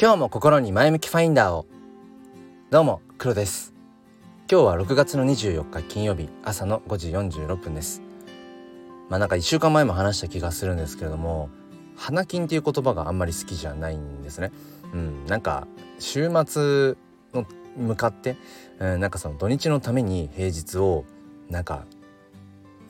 今日も心に前向きファインダーを。どうも黒です。今日は6月の24日金曜日朝の5時46分です。まあなんか1週間前も話した気がするんですけれども花金っていう言葉があんまり好きじゃないんですね。うんなんか週末の向かって、うん、なんかその土日のために平日をなんか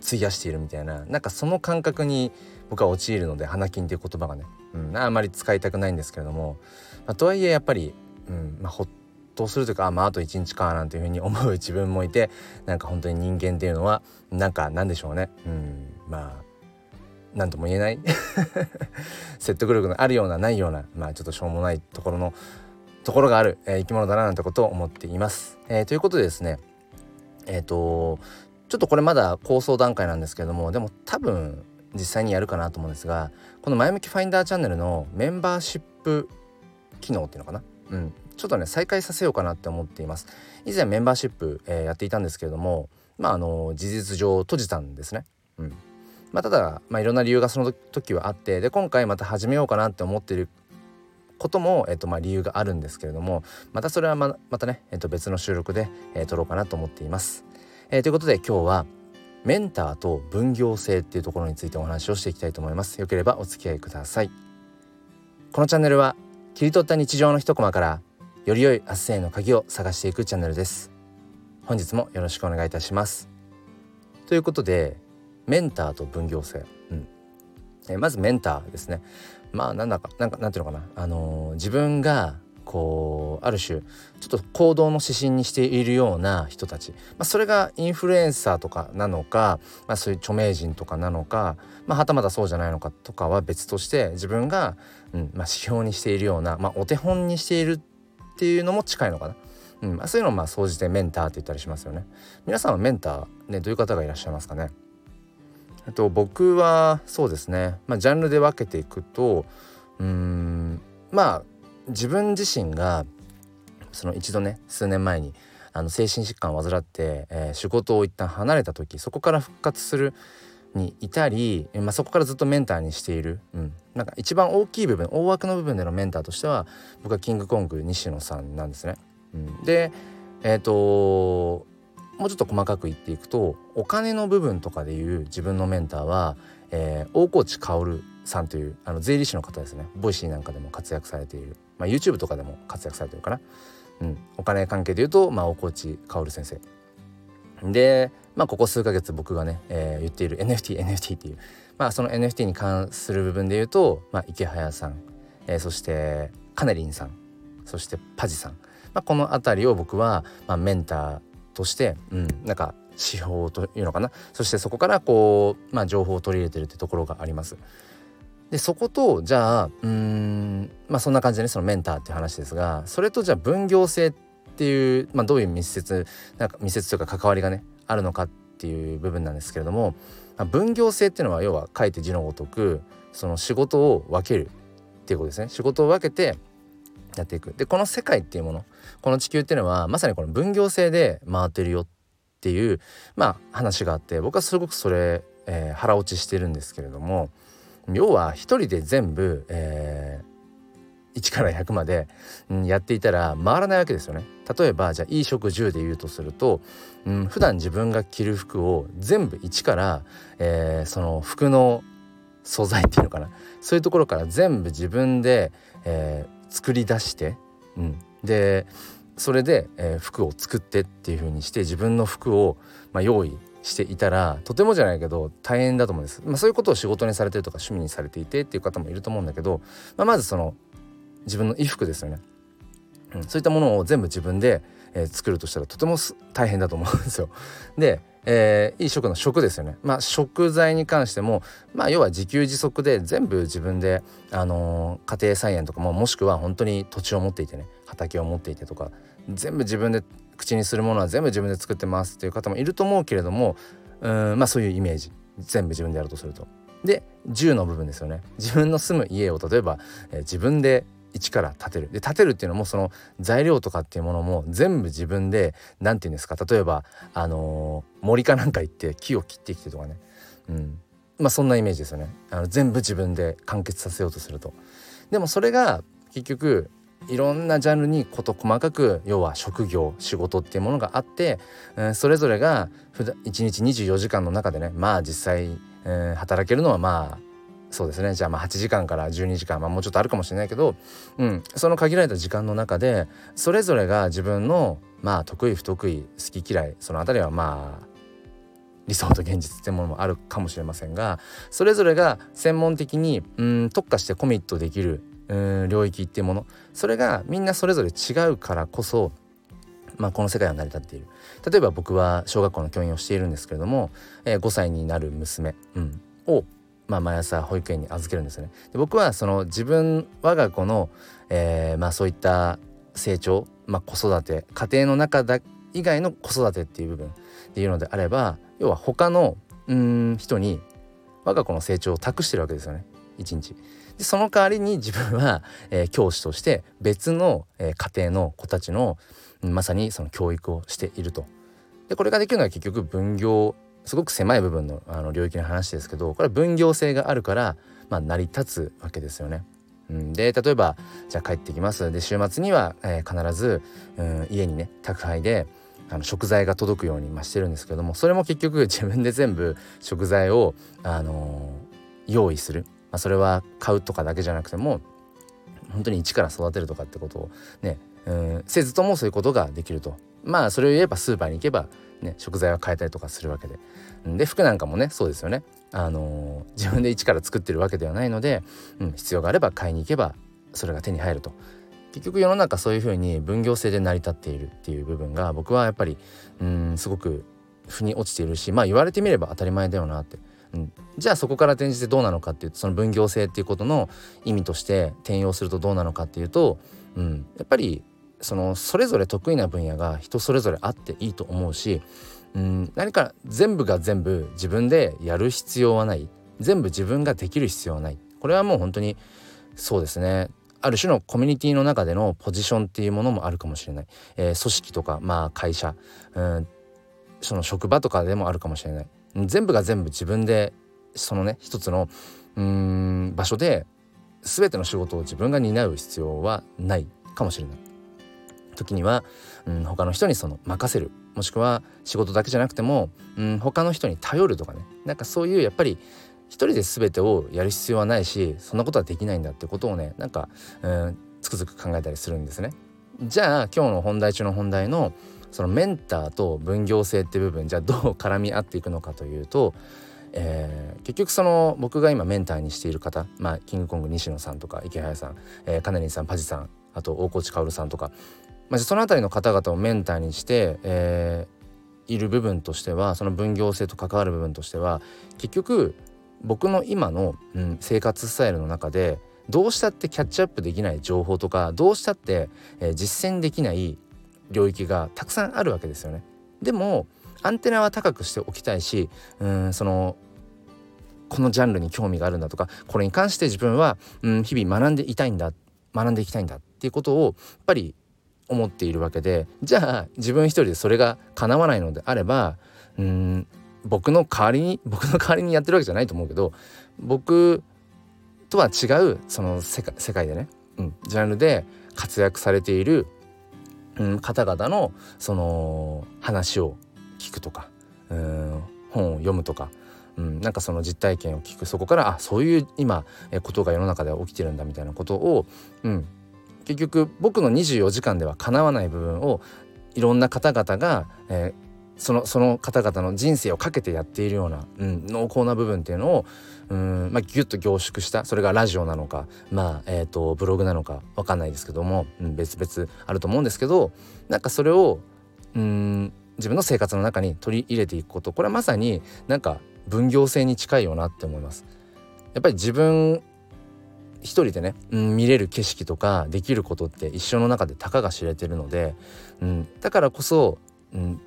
費やしているみたいななんかその感覚に僕は陥るので花金っていう言葉がね、うん、あんまり使いたくないんですけれども、まあ、とはいえやっぱり、うんまあ、ほっとするというかあまああと一日かなんていうふうに思う自分もいてなんか本当に人間っていうのはなんかなんでしょうね、うん、まあ何とも言えない 説得力のあるようなないようなまあちょっとしょうもないところのところがある、えー、生き物だななんてことを思っています。えー、ということでですねえっ、ー、とちょっとこれまだ構想段階なんですけれどもでも多分実際にやるかなと思うんですがこの前向きファインダーチャンネルのメンバーシップ機能っていうのかな？うん。ちょっとね再開させようかなって思っています。以前メンバーシップ、えー、やっていたんですけれどもまああの事実上閉じたんですね。うん。まあただ、まあ、いろんな理由がその時はあってで今回また始めようかなって思ってることも、えっとまあ、理由があるんですけれどもまたそれはままたね、えっと、別の収録で、えー、撮ろうかなと思っています。えー、ということで今日はメンターと分業制っていうところについてお話をしていきたいと思います。よければお付き合いください。このチャンネルは切り取った日常の一コマからより良い明日への鍵を探していくチャンネルです。本日もよろしくお願いいたします。ということでメンターと分業制、うん。え、まずメンターですね。まあなんだかなんかなんていうのかな。あのー、自分がこうある種ちょっと行動の指針にしているような人たち、まあ、それがインフルエンサーとかなのか、まあ、そういう著名人とかなのか、まあ、はたまたそうじゃないのかとかは別として自分が、うんまあ、指標にしているような、まあ、お手本にしているっていうのも近いのかな。うんまあ、そういうのをまあ総じてメンターって言ったりしますよね。皆さんはメンターねどういう方がいらっしゃいますかね？えっと僕はそうですね、まあ、ジャンルで分けていくとうんまあ自分自身がその一度ね数年前にあの精神疾患を患って、えー、仕事を一旦離れた時そこから復活するにいたり、まあ、そこからずっとメンターにしている、うん、なんか一番大きい部分大枠の部分でのメンターとしては僕はキングコング西野さんなんですね。うん、でえっ、ー、ともうちょっと細かく言っていくとお金の部分とかでいう自分のメンターは、えー、大河内薫さんというあの税理士の方ですね。ボイシーなんかでも活躍されている、まあ、YouTube とかでも活躍されてるかな、うん、お金関係でいうと、まあ、大河内薫先生。で、まあ、ここ数ヶ月僕がね、えー、言っている NFTNFT っていう、まあ、その NFT に関する部分で言うと、まあ、イケハヤさん、えー、そしてカネリンさん。そしてパジさん、まあ、この辺りを僕は、まあ、メンターとして、うん、なんか指標というのかな。そしてそこからこう、まあ、情報を取り入れてるってところがあります。でそことじゃあうんまあそんな感じでねそのメンターっていう話ですがそれとじゃあ分業制っていう、まあ、どういう密接なんか密接というか関わりがねあるのかっていう部分なんですけれども、まあ、分業制っていうのは要は書いて字のごとくその仕事を分けるっていうことですね。仕事を分けてやっていく。でこの世界っていうものこの地球っていうのはまさにこの分業制で回ってるよっていうまあ話があって僕はすごくそれ、えー、腹落ちしてるんですけれども要は一人で全部、えー、1から100まで、うん、やっていたら回らないわけですよね。例えばじゃあ衣食住で言うとすると、うん、普段自分が着る服を全部1から、えー、その服の素材っていうのかなそういうところから全部自分で、えー、作り出して、うん、でそれで、えー、服を作ってっていう風にして自分の服を、まあ、用意していたらとてもじゃないけど大変だと思うんです、まあ、そういうことを仕事にされてるとか趣味にされていてっていう方もいると思うんだけど、まあ、まずその自分の衣服ですよね、うん、そういったものを全部自分で、えー、作るとしたらとても大変だと思うんですよ。でえー、いい食の食ですよね。まあ食材に関してもまあ要は自給自足で全部自分で、あのー、家庭菜園とかももしくは本当に土地を持っていてね畑を持っていてとか全部自分で口にするものは全部自分で作ってますっていう方もいると思うけれどもうんまあそういうイメージ。全部自分でやるとすると。で10の部分ですよね。自分の住む家を例えば、えー、自分で一から建てる。で建てるっていうのもその材料とかっていうものも全部自分で何て言うんですか例えばあのー、森かなんか行って木を切ってきてとかね。うん。まあそんなイメージですよね。あの全部自分で完結させようとすると。でもそれが結局いろんなジャンルに事細かく要は職業仕事っていうものがあって、それぞれが1日24時間の中でねまあ実際、働けるのはまあそうですね。じゃあまあ8時間から12時間、まあ、もうちょっとあるかもしれないけど、うん、その限られた時間の中でそれぞれが自分のまあ得意不得意好き嫌いその辺りはまあ理想と現実ってものもあるかもしれませんがそれぞれが専門的にうん特化してコミットできるうん領域っていうものそれがみんなそれぞれ違うからこそまあ、この世界は成り立っている例えば僕は小学校の教員をしているんですけれども、えー、5歳になる娘、うん、を、まあ、毎朝保育園に預けるんですよね。で僕はその自分我が子の、えーまあ、そういった成長、まあ、子育て家庭の中だ以外の子育てっていう部分っていうのであれば要は他のうん人に我が子の成長を託してるわけですよね一日。でその代わりに自分は、えー、教師として別の、えー、家庭の子たちのまさにその教育をしていると。でこれができるのは結局分業すごく狭い部分のあの領域の話ですけどこれは分業制があるから、まあ、成り立つわけですよね。うん、で例えばじゃあ帰ってきますで週末には、えー、必ず、うん、家にね宅配であの食材が届くように、まあ、してるんですけどもそれも結局自分で全部食材を、あのー、用意する、まあ、それは買うとかだけじゃなくても本当に一から育てるとかってことをね、うん、せずともそういうことができると。まあそれを言えばスーパーに行けば、ね、食材は買えたりとかするわけで。で服なんかもねそうですよね、あのー、自分で一から作ってるわけではないので、うん、必要があれば買いに行けばそれが手に入ると。結局世の中そういうふうに分業制で成り立っているっていう部分が僕はやっぱりうんすごく腑に落ちているしまあ言われてみれば当たり前だよなって、じゃあそこから転じてどうなのかっていうとその分業制っていうことの意味として転用するとどうなのかっていうと、うん、やっぱりそのそれぞれ得意な分野が人それぞれあっていいと思うし、うん、何か全部が全部自分でやる必要はない。全部自分ができる必要はない。これはもう本当にそうですね。ある種のコミュニティの中でのポジションっていうものもあるかもしれない、えー、組織とかまあ会社。うん。その職場とかでもあるかもしれない。全部が全部自分でそのね一つのうん場所で全ての仕事を自分が担う必要はないかもしれない。時には、うん、他の人にその任せる。もしくは仕事だけじゃなくても、うん、他の人に頼るとかね。なんかそういうやっぱり一人で全てをやる必要はないしそんなことはできないんだってことをねなんか、うん、つくづく考えたりするんですね。じゃあ今日の本題中の本題のそのメンターと分業制って部分じゃあどう絡み合っていくのかというと、えー、結局その僕が今メンターにしている方、まあ、キングコング西野さんとか池早さん、えー、カネリンさんパジさんあと大河内薫さんとか、まあ、その辺りの方々をメンターにして、えー、いる部分としてはその分業制と関わる部分としては結局僕の今の、うん、生活スタイルの中でどうしたってキャッチアップできない情報とかどうしたって、えー、実践できない領域がたくさんあるわけですよね。でもアンテナは高くしておきたいしうんそのこのジャンルに興味があるんだとかこれに関して自分は、うん、日々学んでいたいんだ学んでいきたいんだっていうことをやっぱり思っているわけでじゃあ自分一人でそれが叶わないのであればうん僕の代わりに僕の代わりにやってるわけじゃないと思うけど僕とは違うその世界世界でね、うん、ジャンルで活躍されている、方々のその話を聞くとか本を読むとか、うん、なんかその実体験を聞くそこからあそういう今ことが世の中では起きてるんだみたいなことを、うん、結局僕の24時間ではかなわない部分をいろんな方々が、えー、そのその方々の人生をかけてやっているような、うん、濃厚な部分っていうのをうん、まあ、ギュッと凝縮したそれがラジオなのか、まあえーと、ブログなのか分かんないですけども、うん、別々あると思うんですけどなんかそれをうん自分の生活の中に取り入れていくことこれはまさになんか分業制に近いよなって思います。やっぱり自分一人でね、うん、見れる景色とかできることって一生の中でたかが知れてるので、うん、だからこそ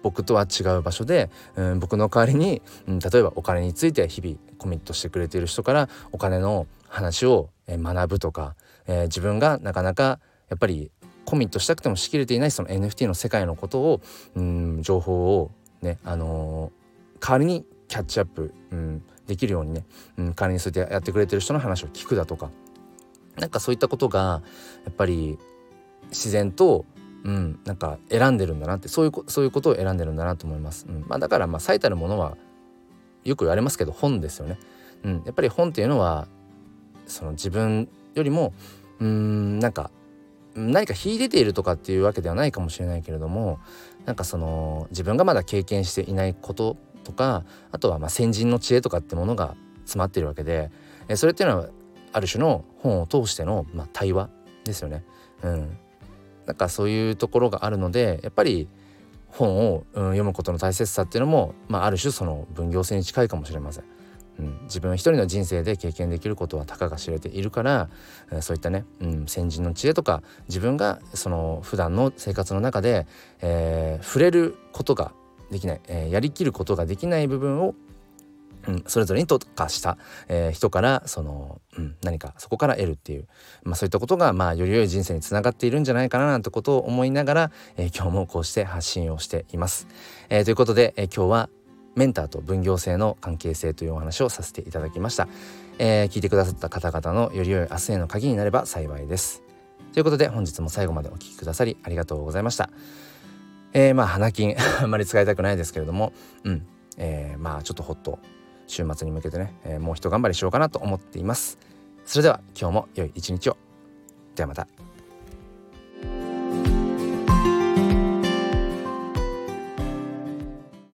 僕とは違う場所で、うん、僕の代わりに、うん、例えばお金について日々コミットしてくれている人からお金の話を学ぶとか、えー、自分がなかなかやっぱりコミットしたくてもしきれていないその NFT の世界のことを、うん、情報をね、あのー、代わりにキャッチアップ、うん、できるようにね、うん、代わりにそうやってやってくれてる人の話を聞くだとかなんかそういったことがやっぱり自然とうん、なんか選んでるんだなってそういうそういうことを選んでるんだなと思います。うんまあ、だからまあ最たるものはよく言われますけど本ですよね。うん、やっぱり本っていうのはその自分よりもうんなんか何か秀でているとかっていうわけではないかもしれないけれどもなんかその自分がまだ経験していないこととかあとはまあ先人の知恵とかってものが詰まっているわけでえそれっていうのはある種の本を通しての、まあ、対話ですよね。うん、なんかそういうところがあるのでやっぱり本を、うん、読むことの大切さっていうのも、まあ、ある種その分業制に近いかもしれません。うん、自分一人の人生で経験できることはたかが知れているから、えー、そういったね、うん、先人の知恵とか自分がその普段の生活の中で、えー、触れることができない、えー、やりきることができない部分をうん、それぞれに特化した、えー、人からその、うん、何かそこから得るっていう、まあ、そういったことが、まあ、より良い人生につながっているんじゃないかななんてことを思いながら、えー、今日もこうして発信をしています。えー、ということで、え今日はメンターと分業制の関係性というお話をさせていただきました、え聞いてくださった方々のより良い明日への鍵になれば幸いです。ということで本日も最後までお聴きくださりありがとうございました。えー、まあ花金 あんまり使いたくないですけれども、うん、えー、まあちょっとほっと週末に向けてね、えー、もう一頑張りしようかなと思っています。それでは今日も良い一日を。ではまた。